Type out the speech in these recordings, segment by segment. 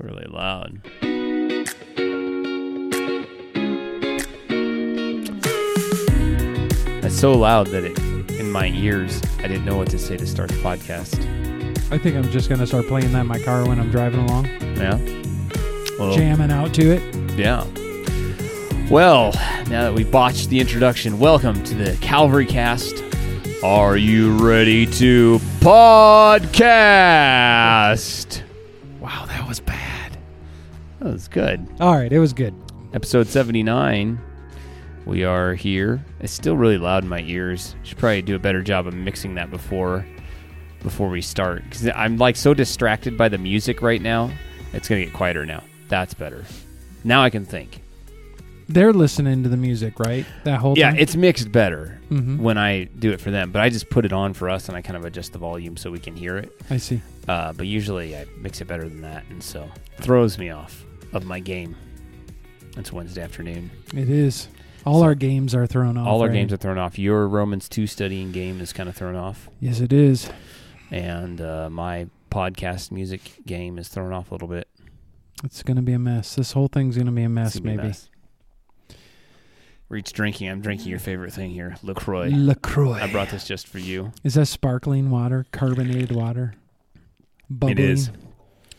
It's really loud. It's so loud that it, in my ears, I didn't know what to say to start the podcast. I think I'm just gonna start playing that in my car when I'm driving along, Yeah. Well, jamming out to it. yeah. Well, now that we botched the introduction, welcome to the Calvary Cast. Are you ready to podcast? That was good. All right, it was good. episode 79 we are here it's still really loud in my ears should probably do a better job of mixing that before before we start because i'm like so distracted by the music right now it's gonna get quieter now that's better now i can think They're listening to the music, right? That whole yeah time? it's mixed better Mhm. when i do it for them but i just put it on for us and i kind of adjust the volume so we can hear it I see. uh, but usually i mix it better than that and so throws me off of my game it's wednesday afternoon It is. All So- our games are thrown off. All our right? games are thrown off. Your Romans 2 studying game is kind of thrown off. Yes, it is. And uh, my podcast music game is thrown off a little bit. It's gonna be a mess. This whole thing's gonna be a mess, gonna be a maybe. mess. Reach drinking. I'm drinking your favorite thing here, LaCroix. Lacroix. I brought this just for you, Is that sparkling water? Carbonated water? Bubbling? It is.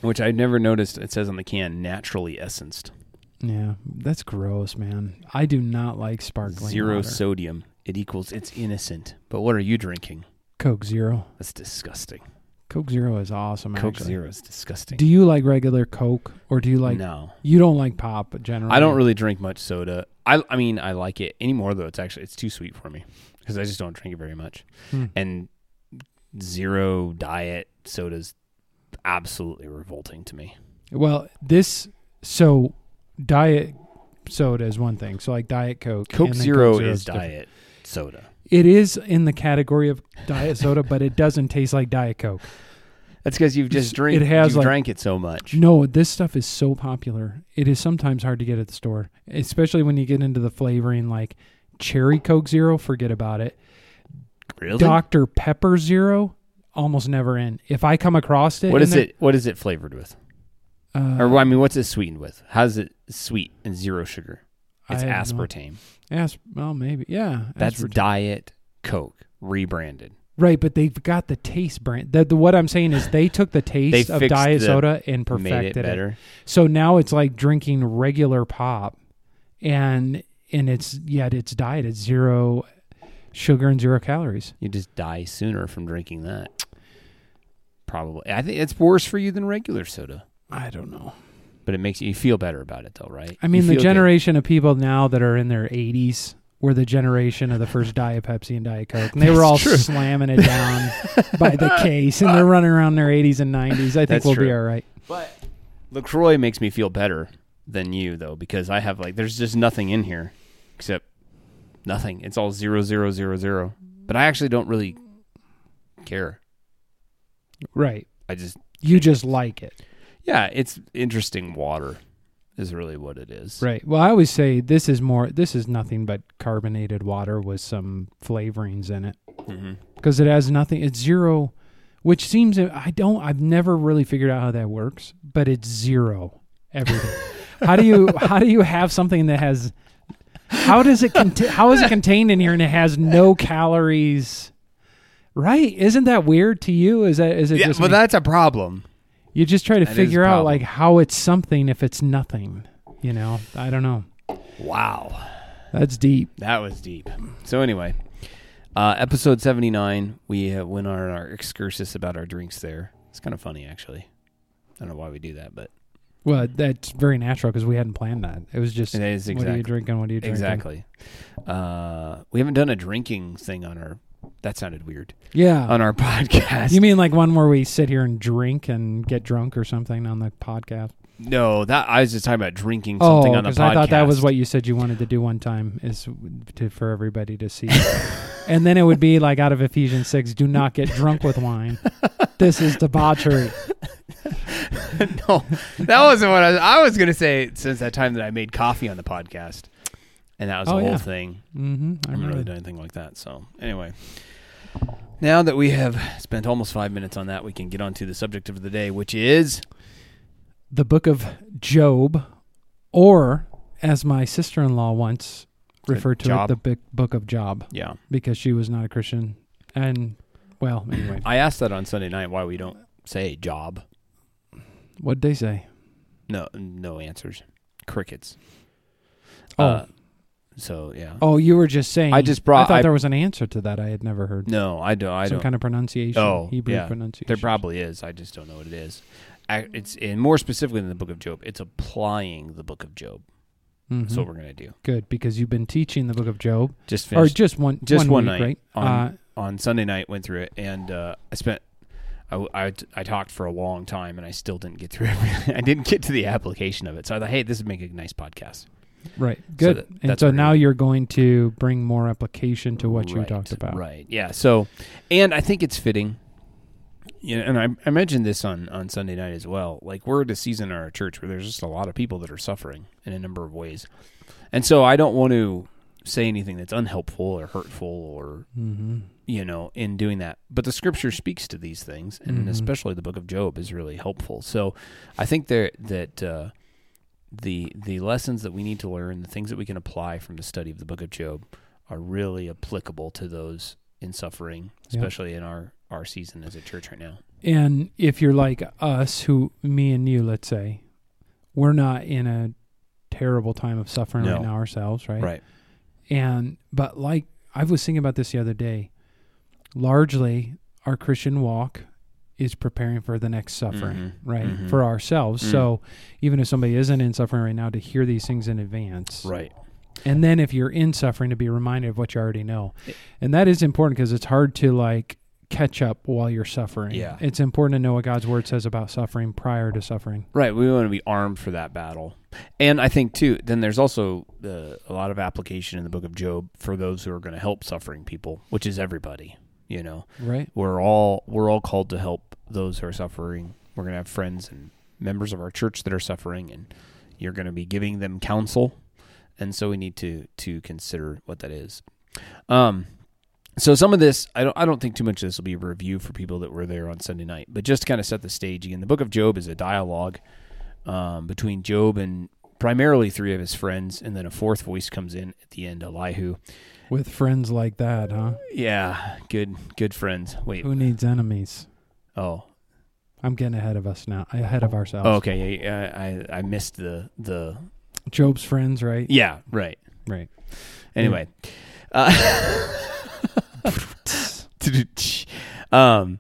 Which I never noticed. It says on the can, naturally essenced. Yeah, that's gross, man. I do not like sparkling Zero water. sodium. It equals, it's innocent. But what are you drinking? Coke Zero. That's disgusting. Coke Zero is awesome. Coke actually. Zero is disgusting. Do you like regular Coke, or do you like? no. You don't like pop generally. I don't really drink much soda. I I mean I like it anymore though. It's actually it's too sweet for me because I just don't drink it very much. Hmm. And zero diet sodas absolutely revolting to me. Well, this so diet soda is one thing. So like diet Coke. Coke Zero Zero is different. diet soda. It is in the category of diet soda, but it doesn't taste like diet Coke. That's because you've just drink it has, like- drank it so much. No, this stuff is so popular. It is sometimes hard to get at the store, especially when you get into the flavoring like cherry Coke Zero. Forget about it. Really? Dr Pepper Zero, almost never in. If I come across it, what is it? What is it flavored with? Uh, or I mean, what's it sweetened with? How's it sweet and zero sugar? It's aspartame. As, well, maybe. Yeah. That's aspartame. diet Coke rebranded. right, but they've got the taste brand. The, the, what I'm saying is they took the taste of diet the- soda and perfected it better. So now it's like drinking regular pop, and and it's yet it's diet. It's zero sugar and zero calories. You just die sooner from drinking that. Probably. I think it's worse for you than regular soda. I don't know. But it makes you, you feel better about it, though, right? I mean, You the feel good. generation of people now that are in their 80s were the generation of the first Diet Pepsi and Diet Coke, and they were all true. slamming it down by the case, and they're running around their 80s and 90s. I think That's we'll be all right. But LaCroix makes me feel better than you, though, because I have, like, there's just nothing in here except nothing. It's all zero, zero, zero, zero. But I actually don't really care. Right. I just, You just like it. yeah, it's interesting water is really what it is. Right. Well, I always say this is more. This is nothing but carbonated water with some flavorings in it mm-hmm. because it has nothing. It's zero, which seems I don't. I've never really figured out how that works, but it's zero everything. how do you how do you have something that has how does it conti- how is it contained in here and it has no calories? Right? Isn't that weird to you? Is that is it Yeah, just but me? that's a problem. you just try to that is a figure out like how it's something if it's nothing? You know, I don't know. Wow. That's deep. That was deep. So anyway, uh, episode seventy nine, we uh, went on our excursus about our drinks. There, it's kind of funny actually. I don't know why we do that, but Well, that's very natural because we hadn't planned that. It was just it is what are you exactly drinking? What are you drinking? exactly. Uh, we haven't done a drinking thing on our. That sounded weird Yeah. on our podcast. you mean like one where we sit here and drink and get drunk or something on the podcast? no, that I was just talking about drinking something oh, on the podcast. I thought that was what you said you wanted to do one time is to for everybody to see, and then it would be like out of Ephesians six: "Do not get drunk with wine. This is debauchery." no, that wasn't what I was. I was gonna say since that time that I made coffee on the podcast, and that was Oh, the whole yeah. thing. Mm-hmm. I I haven't really done anything like that. So anyway, now that we have spent almost five minutes on that, we can get on to the subject of the day, which is the book of Job, or as my sister in law once referred to Job. it, the big book of Job, Yeah. because she was not a Christian. And, well, anyway, I asked that on Sunday night why we don't say job. what'd they say? No, no answers. Crickets. Oh. Uh, so yeah. Oh, you were just saying. I just brought- I thought I- there was an answer to that. I had never heard. No, I don't. I Some don't. kind of pronunciation. Oh, Hebrew yeah. pronunciation. There probably is. I just don't know what it is. I, it's and more specifically in the book of Job. It's applying the book of Job. Mhm. That's what we're gonna do. Good because you've been teaching the book of Job, Just or just one, just one, one week, night right? on- uh, on Sunday night. Went through it, and uh, I spent. I, I, I talked for a long time, and I still didn't get through everything. I didn't get to the application of it. So I thought, hey, this would make a nice podcast. Right. Good. that- and so now you're going to bring more application to what you Right, talked about. Right. Yeah. So, and I think it's fitting. You know, and I, I mentioned this on, on Sunday night as well. Like we're at a season in our church where there's just a lot of people that are suffering in a number of ways, and so I don't want to say anything that's unhelpful or hurtful or Mm-hmm. you know in doing that. But the Scripture speaks to these things, and Mhm. especially the Book of Job is really helpful. So I think there that uh, the the lessons that we need to learn, the things that we can apply from the study of the Book of Job, are really applicable to those in suffering, especially in our our season as a church right now. And if you're like us, who me and you, let's say, we're not in a terrible time of suffering No. right now ourselves, right? Right. And but like I was thinking about this the other day. Largely, our Christian walk is preparing for the next suffering, Mhm. right? Mhm. For ourselves. Mm. So even if somebody isn't in suffering right now, to hear these things in advance, Right. and then if you're in suffering, to be reminded of what you already know, It- and that is important because it's hard to like catch up while you're suffering. Yeah. it's important to know what God's word says about suffering prior to suffering. Right. We want to be armed for that battle. And I think, too, then there's also uh, a lot of application in the book of Job for those who are going to help suffering people, which is everybody. You know, Right. we're all we're all called to help those who are suffering. We're going to have friends and members of our church that are suffering, and you're going to be giving them counsel. And so we need to to consider what that is. Um, so some of this, I don't I don't think too much of this will be a review for people that were there on Sunday night, but just to kind of set the stage again. The book of Job is a dialogue um, between Job and primarily three of his friends, and then a fourth voice comes in at the end, Elihu. With friends like that, huh? Yeah, good good friends. Wait, Who needs enemies? Oh, I'm getting ahead of us now, ahead of ourselves. oh okay, yeah, I I missed the the Job's friends, right? yeah right. Right. Anyway, uh, um,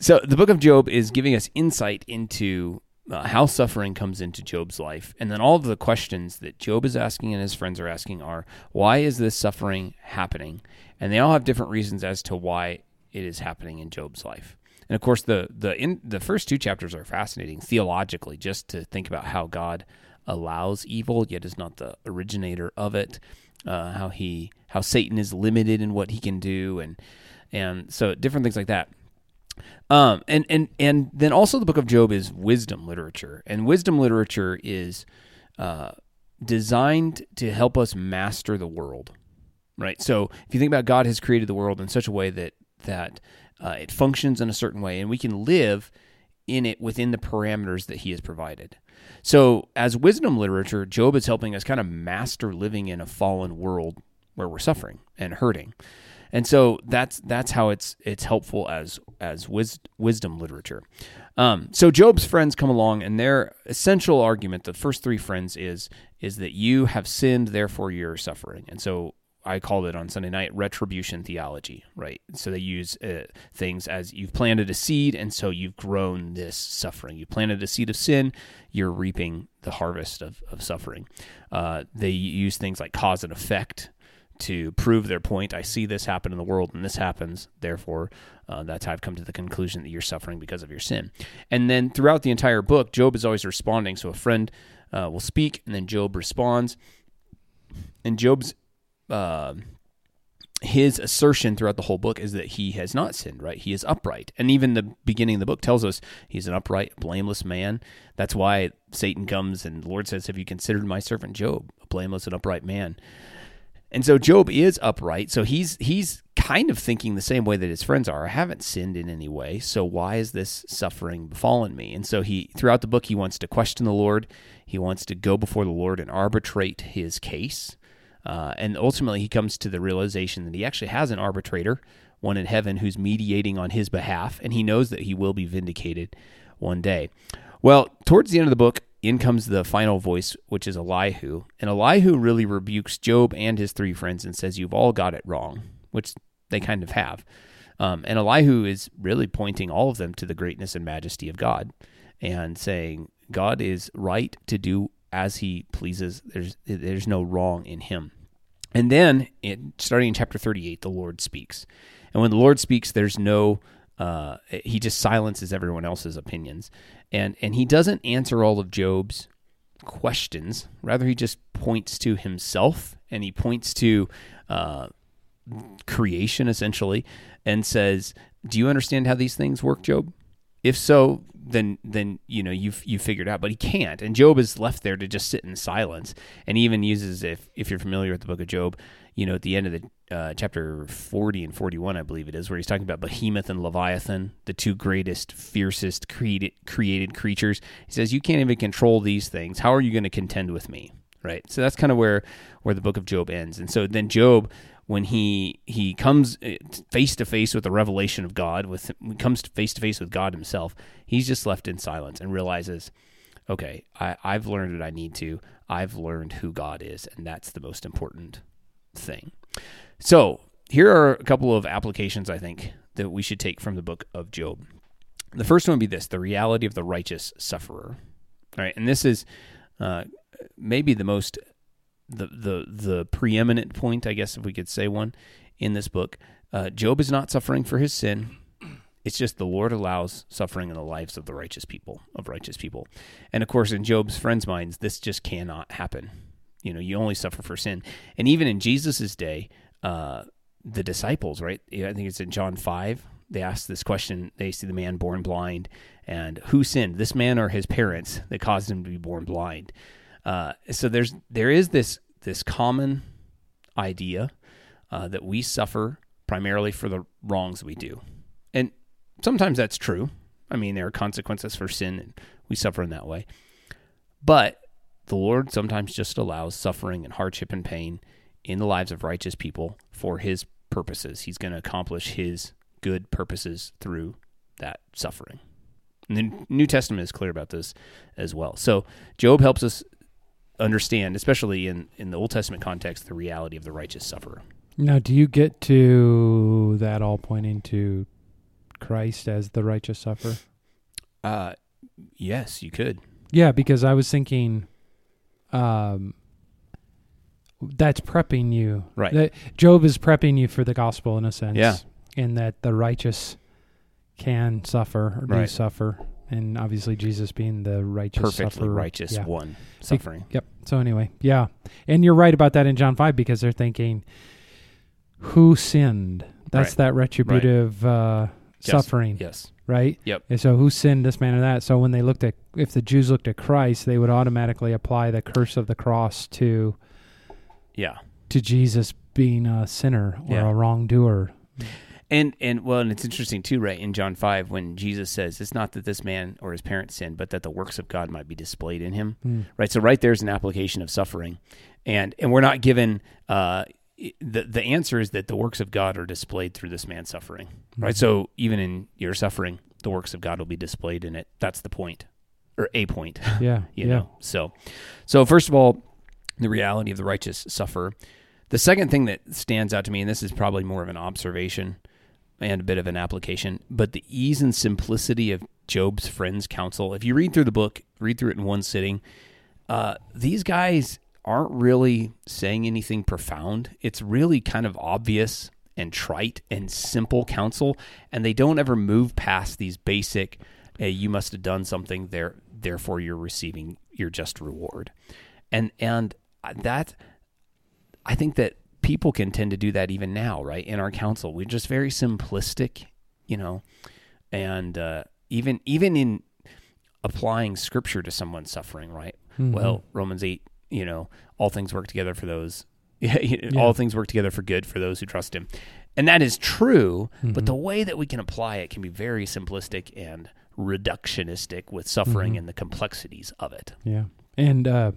so the book of Job is giving us insight into uh, how suffering comes into Job's life, and then all of the questions that Job is asking and his friends are asking are: Why is this suffering happening? And they all have different reasons as to why it is happening in Job's life. And of course, the the in the first two chapters are fascinating theologically, just to think about how God allows evil, yet is not the originator of it. Uh, how he how Satan is limited in what he can do, and and so different things like that. Um, and and and then also the book of Job is wisdom literature, and wisdom literature is uh, designed to help us master the world, right? So if you think about God has created the world in such a way that that uh, it functions in a certain way, and we can live in it within the parameters that He has provided. So as wisdom literature, Job is helping us kind of master living in a fallen world where we're suffering and hurting. And so that's that's how it's it's helpful as as wis- wisdom literature. Um, so Job's friends come along, and their essential argument, the first three friends, is is that you have sinned, therefore you're suffering. And so I called it on Sunday night retribution theology, right? So they use uh, things as you've planted a seed, and so you've grown this suffering. You planted a seed of sin, you're reaping the harvest of, of suffering. Uh, they use things like cause and effect to prove their point. I see this happen in the world, and this happens. Therefore, uh, that's how I've come to the conclusion that you're suffering because of your sin. And then throughout the entire book, Job is always responding. So a friend uh, will speak, and then Job responds. And Job's uh, his assertion throughout the whole book is that he has not sinned, right? He is upright. And even the beginning of the book tells us he's an upright, blameless man. That's why Satan comes and the Lord says, Have you considered my servant Job, a blameless and upright man? And so Job is upright. So he's he's kind of thinking the same way that his friends are. I haven't sinned in any way. So why is this suffering befallen me? And so he throughout the book he wants to question the Lord. He wants to go before the Lord and arbitrate his case. Uh, and ultimately he comes to the realization that he actually has an arbitrator, one in heaven who's mediating on his behalf, and he knows that he will be vindicated one day. Well, towards the end of the book, in comes the final voice, which is Elihu. And Elihu really rebukes Job and his three friends and says, You've all got it wrong, which they kind of have. Um, and Elihu is really pointing all of them to the greatness and majesty of God and saying, God is right to do as he pleases. There's, there's no wrong in him. And then, in, starting in chapter 38, the Lord speaks. And when the Lord speaks, there's no uh, he just silences everyone else's opinions, and and he doesn't answer all of Job's questions. Rather, he just points to himself and he points to uh, creation essentially, and says, "Do you understand how these things work, Job? If so, then then you know you've you figured out." But he can't, and Job is left there to just sit in silence. And he even uses if if you're familiar with the book of Job, you know, at the end of the uh, chapter 40 and 41, I believe it is, where he's talking about Behemoth and Leviathan, the two greatest, fiercest created, created creatures. He says, You can't even control these things. How are you going to contend with me? Right. So that's kind of where, where the book of Job ends. And so then Job, when he he comes face to face with the revelation of God, with comes face to face with God himself, he's just left in silence and realizes, okay, I, I've learned what I need to. I've learned who God is, and that's the most important thing. So, here are a couple of applications I think that we should take from the book of Job. The first one would be this the reality of the righteous sufferer. All right, and this is uh, maybe the most the the the preeminent point, I guess, if we could say one in this book. Uh, Job is not suffering for his sin. It's just the Lord allows suffering in the lives of the righteous people, of righteous people. And of course, in Job's friends' minds, this just cannot happen. You know, you only suffer for sin. And even in Jesus's day, uh, the disciples, right? I think it's in John 5. They ask this question. They see the man born blind, and who sinned, this man or his parents, that caused him to be born blind? Uh, so there's there is this this common idea uh, that we suffer primarily for the wrongs we do, and sometimes that's true. I mean, there are consequences for sin, and we suffer in that way. But the Lord sometimes just allows suffering and hardship and pain in the lives of righteous people for his purposes. He's going to accomplish his good purposes through that suffering. And the New Testament is clear about this as well. So Job helps us understand, especially in, in the Old Testament context, the reality of the righteous sufferer. Now, do you get to that all pointing to Christ as the righteous sufferer? Uh, yes, you could. Yeah, because I was thinking, um, that's prepping you. Right. That Job is prepping you for the gospel in a sense. Yeah. In that the righteous can suffer or do suffer. And obviously Jesus being the righteous Perfectly sufferer. righteous Yeah. one suffering. Yep. So anyway, yeah. And you're right about that in John 5 because they're thinking who sinned? That's Right. that retributive uh, Yes. suffering, Yes. right? Yep. And so who sinned this man or that? So when they looked at if the Jews looked at Christ, they would automatically apply the curse of the cross to Yeah. to Jesus being a sinner or Yeah. a wrongdoer. And and well, and it's interesting too, right? In John five, when Jesus says, "It's not that this man or his parents sinned, but that the works of God might be displayed in him." Hmm. Right. So right there's an application of suffering, and and we're not given uh, the the answer is that the works of God are displayed through this man's suffering. Right. So even in your suffering, the works of God will be displayed in it. That's the point, or a point. Yeah. you yeah. know. So, so first of all, the reality of the righteous suffer. The second thing that stands out to me, and this is probably more of an observation and a bit of an application, but the ease and simplicity of Job's friends' counsel. If you read through the book, read through it in one sitting, uh, these guys aren't really saying anything profound. It's really kind of obvious and trite and simple counsel, and they don't ever move past these basic. Hey, you must have done something there, therefore you're receiving your just reward, and and that I think that people can tend to do that even now, right? In our counsel, we're just very simplistic, you know, and uh, even even in applying scripture to someone suffering, right? Mhm. Well, Romans eight, you know, all things work together for those all things work together for good for those who trust Him, and that is true. Mm-hmm. But the way that we can apply it can be very simplistic and reductionistic with suffering Mhm. and the complexities of it. Yeah. And uh,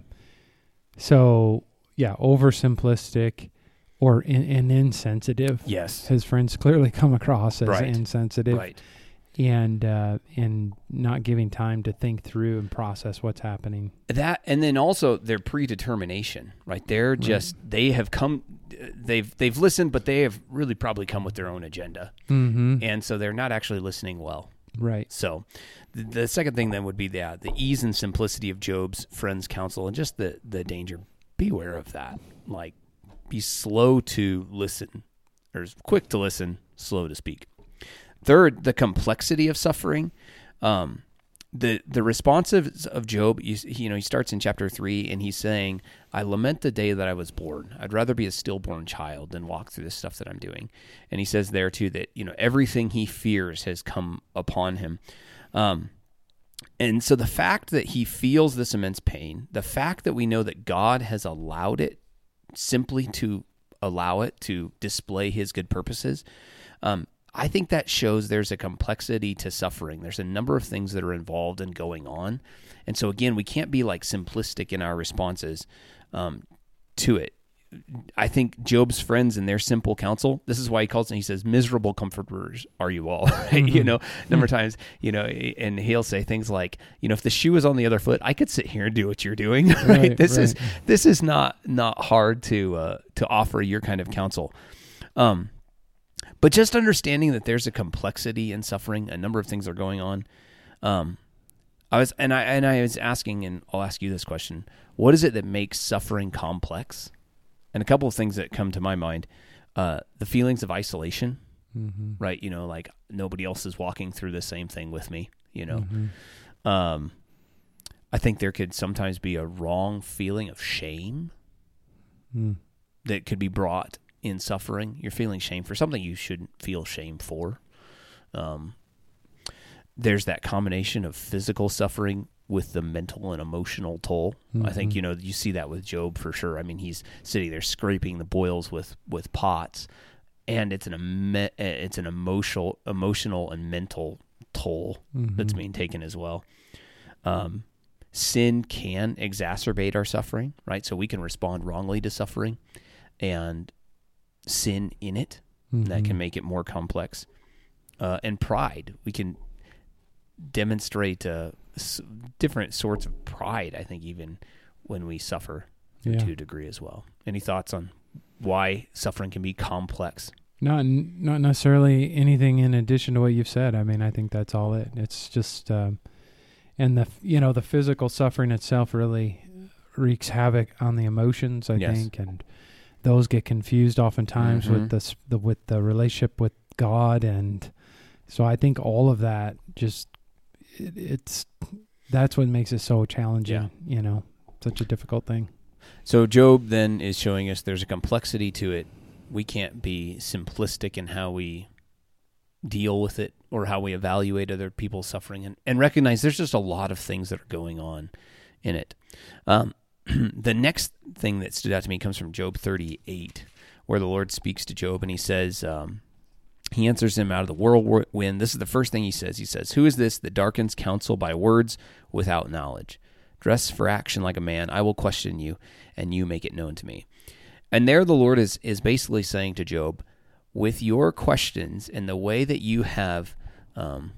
so, yeah, oversimplistic or in, and insensitive. Yes, His friends clearly come across as Right. insensitive right. and uh, and not giving time to think through and process what's happening. that and then also their predetermination right they're just they have come they've they've listened but they have really probably come with their own agenda Mm-hmm. and so they're not actually listening well Right. so the, the second thing then would be the uh, the ease and simplicity of job's friends counsel and just the the danger beware of that like be slow to listen or quick to listen slow to speak third the complexity of suffering um the the responsive of Job, you, you know, he starts in chapter three, and he's saying, "I lament the day that I was born. I'd rather be a stillborn child than walk through the stuff that I'm doing." And he says there too that you know everything he fears has come upon him, um, and so the fact that he feels this immense pain, the fact that we know that God has allowed it simply to allow it to display His good purposes, um, I think that shows there's a complexity to suffering. There's a number of things that are involved and going on. And so, again, we can't be like simplistic in our responses um, to it. I think Job's friends and their simple counsel, this is why he calls it, he says, miserable comforters are you all, right? You know, number of times, you know, and he'll say things like, you know, if the shoe was on the other foot, I could sit here and do what you're doing, right? Right, this is, this is not, not hard to, uh, to offer your kind of counsel. Um, but just understanding that there's a complexity in suffering, a number of things are going on. Um, I was and I and I was asking, and I'll ask you this question: What is it that makes suffering complex? And a couple of things that come to my mind: uh, the feelings of isolation, Mm-hmm. right? You know, like nobody else is walking through the same thing with me. You know, Mm-hmm. um, I think there could sometimes be a wrong feeling of shame Mm. that could be brought in suffering. You're feeling shame for something you shouldn't feel shame for. Um, there's that combination of physical suffering with the mental and emotional toll. I think Mhm. you know you see that with Job for sure. I mean, he's sitting there scraping the boils with with pots, and it's an eme- it's an emotional emotional and mental toll that's Mhm. being taken as well. Um, sin can exacerbate our suffering, right? So we can respond wrongly to suffering and sin in it that can Mhm. make it more complex. Uh, and pride, we can demonstrate uh, different sorts of pride, I think, even when we suffer yeah. to a degree as well. Any thoughts on why suffering can be complex? Not not necessarily anything in addition to what you've said. I mean, I think that's all it. It's just, um, and the you know the physical suffering itself really wreaks havoc on the emotions. I Yes. think, and those get confused oftentimes Mhm. with the, the with the relationship with God, and so I think all of that just it, it's that's what makes it so challenging. You know, such a difficult thing. So Job then is showing us there's a complexity to it. We can't be simplistic in how we deal with it or how we evaluate other people's suffering and, and recognize there's just a lot of things that are going on in it. Um, the next thing that stood out to me comes from Job 38, where the Lord speaks to Job and he says, um, he answers him out of the whirlwind. This is the first thing he says. He says, Who is this that darkens counsel by words without knowledge? Dress for action like a man. I will question you, and you make it known to me. And there the Lord is, is basically saying to Job, with your questions and the way that you have um,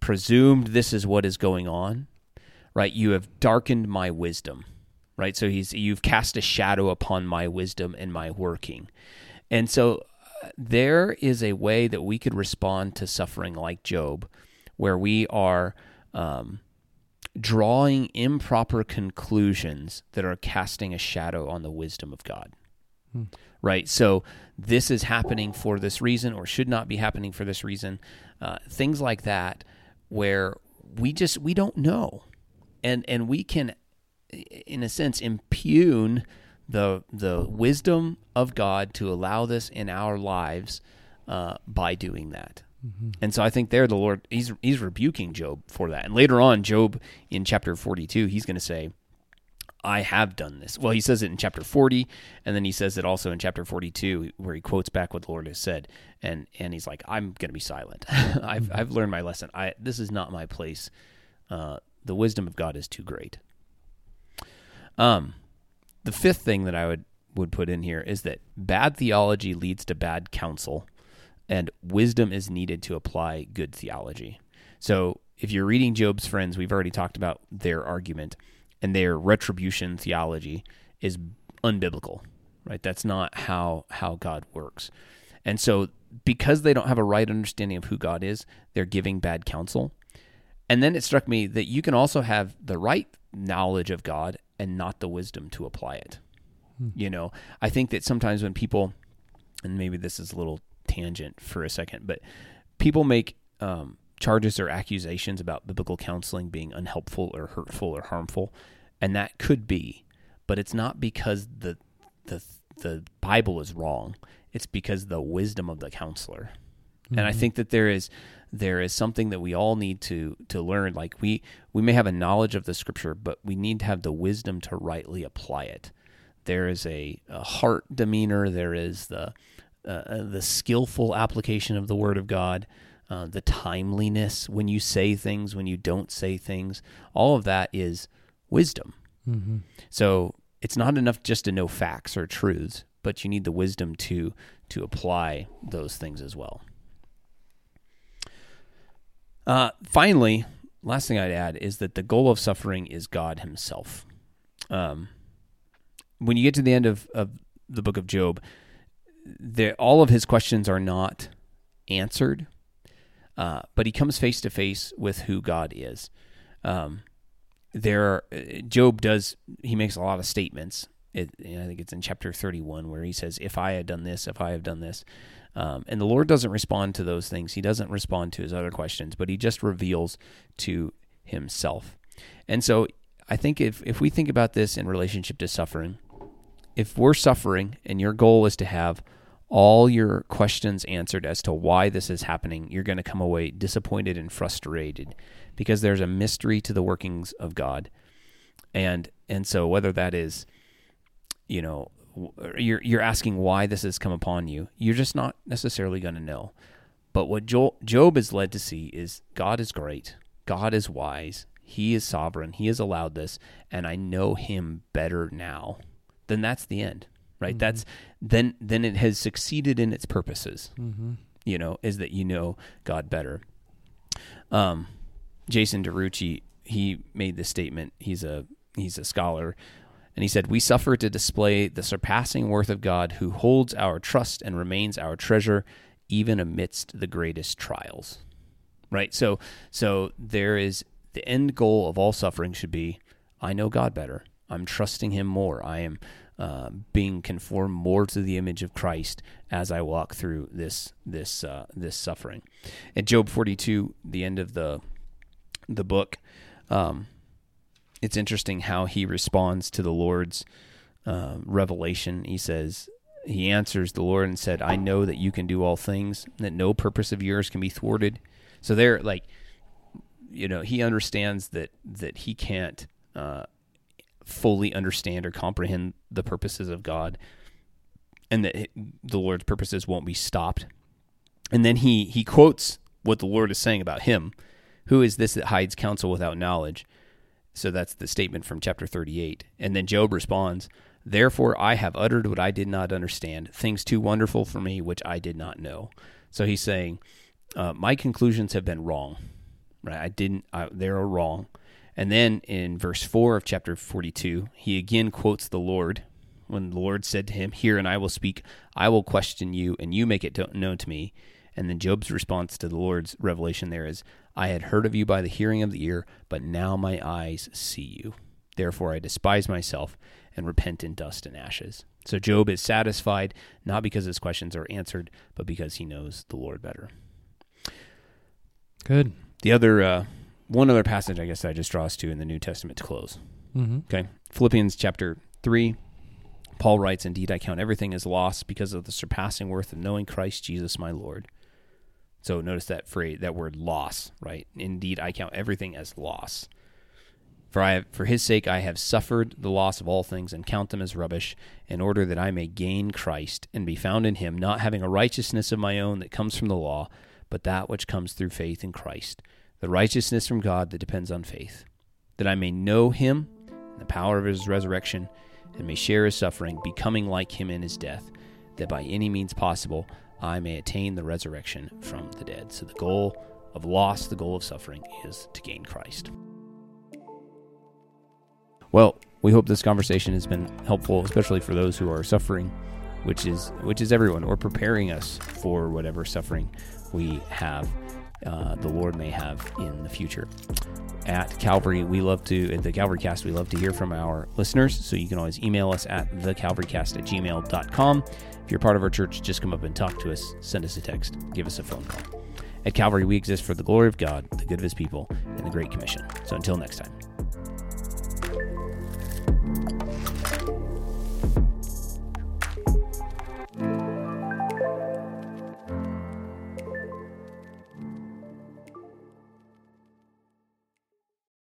presumed this is what is going on, right? You have darkened my wisdom, right? So he's you've cast a shadow upon my wisdom and my working, and so there is a way that we could respond to suffering like Job, where we are. Um, drawing improper conclusions that are casting a shadow on the wisdom of God. Hmm. Right? So this is happening for this reason or should not be happening for this reason. Uh, things like that where we just we don't know. And and we can in a sense impugn the the wisdom of God to allow this in our lives uh, by doing that. Mm-hmm. And so I think there the Lord he's he's rebuking Job for that. And later on, Job in chapter forty two, he's going to say, I have done this. Well, he says it in chapter 40, and then he says it also in chapter 42, where he quotes back what the Lord has said, and and he's like, "I'm going to be silent. I've I've learned my lesson. I this is not my place. Uh, the wisdom of God is too great." Um, the fifth thing that I would would put in here is that bad theology leads to bad counsel, and wisdom is needed to apply good theology. So, if you're reading Job's friends, we've already talked about their argument and their retribution theology is unbiblical, right? That's not how how God works. And so because they don't have a right understanding of who God is, they're giving bad counsel. And then it struck me that you can also have the right knowledge of God and not the wisdom to apply it. Hmm. You know, I think that sometimes when people, and maybe this is a little tangent for a second, but people make um, charges or accusations about biblical counseling being unhelpful or hurtful or harmful, and that could be, but it's not because the the the Bible is wrong. It's because the wisdom of the counselor. Mm-hmm. And I mm-hmm. think that there is there is something that we all need to to learn like we we may have a knowledge of the scripture but we need to have the wisdom to rightly apply it there is a, a heart demeanor there is the uh, uh the skillful application of the word of god uh, the timeliness when you say things, when you don't say things. All of that is wisdom. Mm-hmm. So it's not enough just to know facts or truths, but you need the wisdom to to apply those things as well. Uh, finally, last thing I'd add is that the goal of suffering is God Himself. Um, when you get to the end of, of the book of Job, all of his questions are not answered uh, but he comes face to face with who God is. Um, there, Job does. He makes a lot of statements. It, I think it's in chapter thirty-one where he says, "If I had done this, if I have done this," um, and the Lord doesn't respond to those things. He doesn't respond to his other questions, but he just reveals to himself. And so, I think if if we think about this in relationship to suffering, if we're suffering and your goal is to have all your questions answered as to why this is happening, you're going to come away disappointed and frustrated because there's a mystery to the workings of God. And and so whether that is you know you're you're asking why this has come upon you, you're just not necessarily going to know. But what Job is led to see is God is great. God is wise. He is sovereign. He has allowed this and I know him better now. Then that's the end right? Mm-hmm. That's then then it has succeeded in its purposes. Mm-hmm. You know, is that you know God better. Um, Jason DeRouchie he made this statement. He's a he's a scholar, and he said, "We suffer to display the surpassing worth of God, who holds our trust and remains our treasure, even amidst the greatest trials." Right. So so there is the end goal of all suffering should be, I know God better. I'm trusting Him more. I am uh, being conformed more to the image of Christ as I walk through this this uh, this suffering. At Job 42, the end of the the book, um, it's interesting how he responds to the Lord's uh, revelation. He says, he answers the Lord and said, "I know that you can do all things; that no purpose of yours can be thwarted." So there, like, you know, he understands that that he can't uh, fully understand or comprehend the purposes of God and that the Lord's purposes won't be stopped. And then he he quotes what the Lord is saying about him. Who is this that hides counsel without knowledge? So that's the statement from chapter 38. And then Job responds, Therefore I have uttered what I did not understand, things too wonderful for me which I did not know. So he's saying, uh, My conclusions have been wrong. Right? I didn't, I, they're wrong. And then in verse 4 of chapter 42, he again quotes the Lord when the Lord said to him, Hear and I will speak, I will question you, and you make it known to me. And then Job's response to the Lord's revelation there is, I had heard of you by the hearing of the ear, but now my eyes see you. Therefore I despise myself and repent in dust and ashes. So Job is satisfied, not because his questions are answered, but because he knows the Lord better. Good. The other uh, one other passage, I guess, I just draw us to in the New Testament to close. Mm-hmm. Okay, Philippians chapter three. Paul writes, "Indeed, I count everything as loss because of the surpassing worth of knowing Christ Jesus, my Lord." So notice that phrase, that word "loss," right? Indeed, I count everything as loss. For I have, for his sake I have suffered the loss of all things and count them as rubbish, in order that I may gain Christ and be found in him, not having a righteousness of my own that comes from the law, but that which comes through faith in Christ, the righteousness from God that depends on faith, that I may know him and the power of his resurrection, and may share his suffering, becoming like him in his death, that by any means possible I may attain the resurrection from the dead. So the goal of loss, the goal of suffering, is to gain Christ. Well, we hope this conversation has been helpful, especially for those who are suffering, which is which is everyone, or preparing us for whatever suffering we have, uh, the Lord may have in the future. At Calvary, we love to at the Calvary Cast, we love to hear from our listeners. So you can always email us at thecalvarycast at gmail.com. If you're part of our church, just come up and talk to us, send us a text, give us a phone call. At Calvary, we exist for the glory of God, the good of his people, and the Great Commission. So until next time.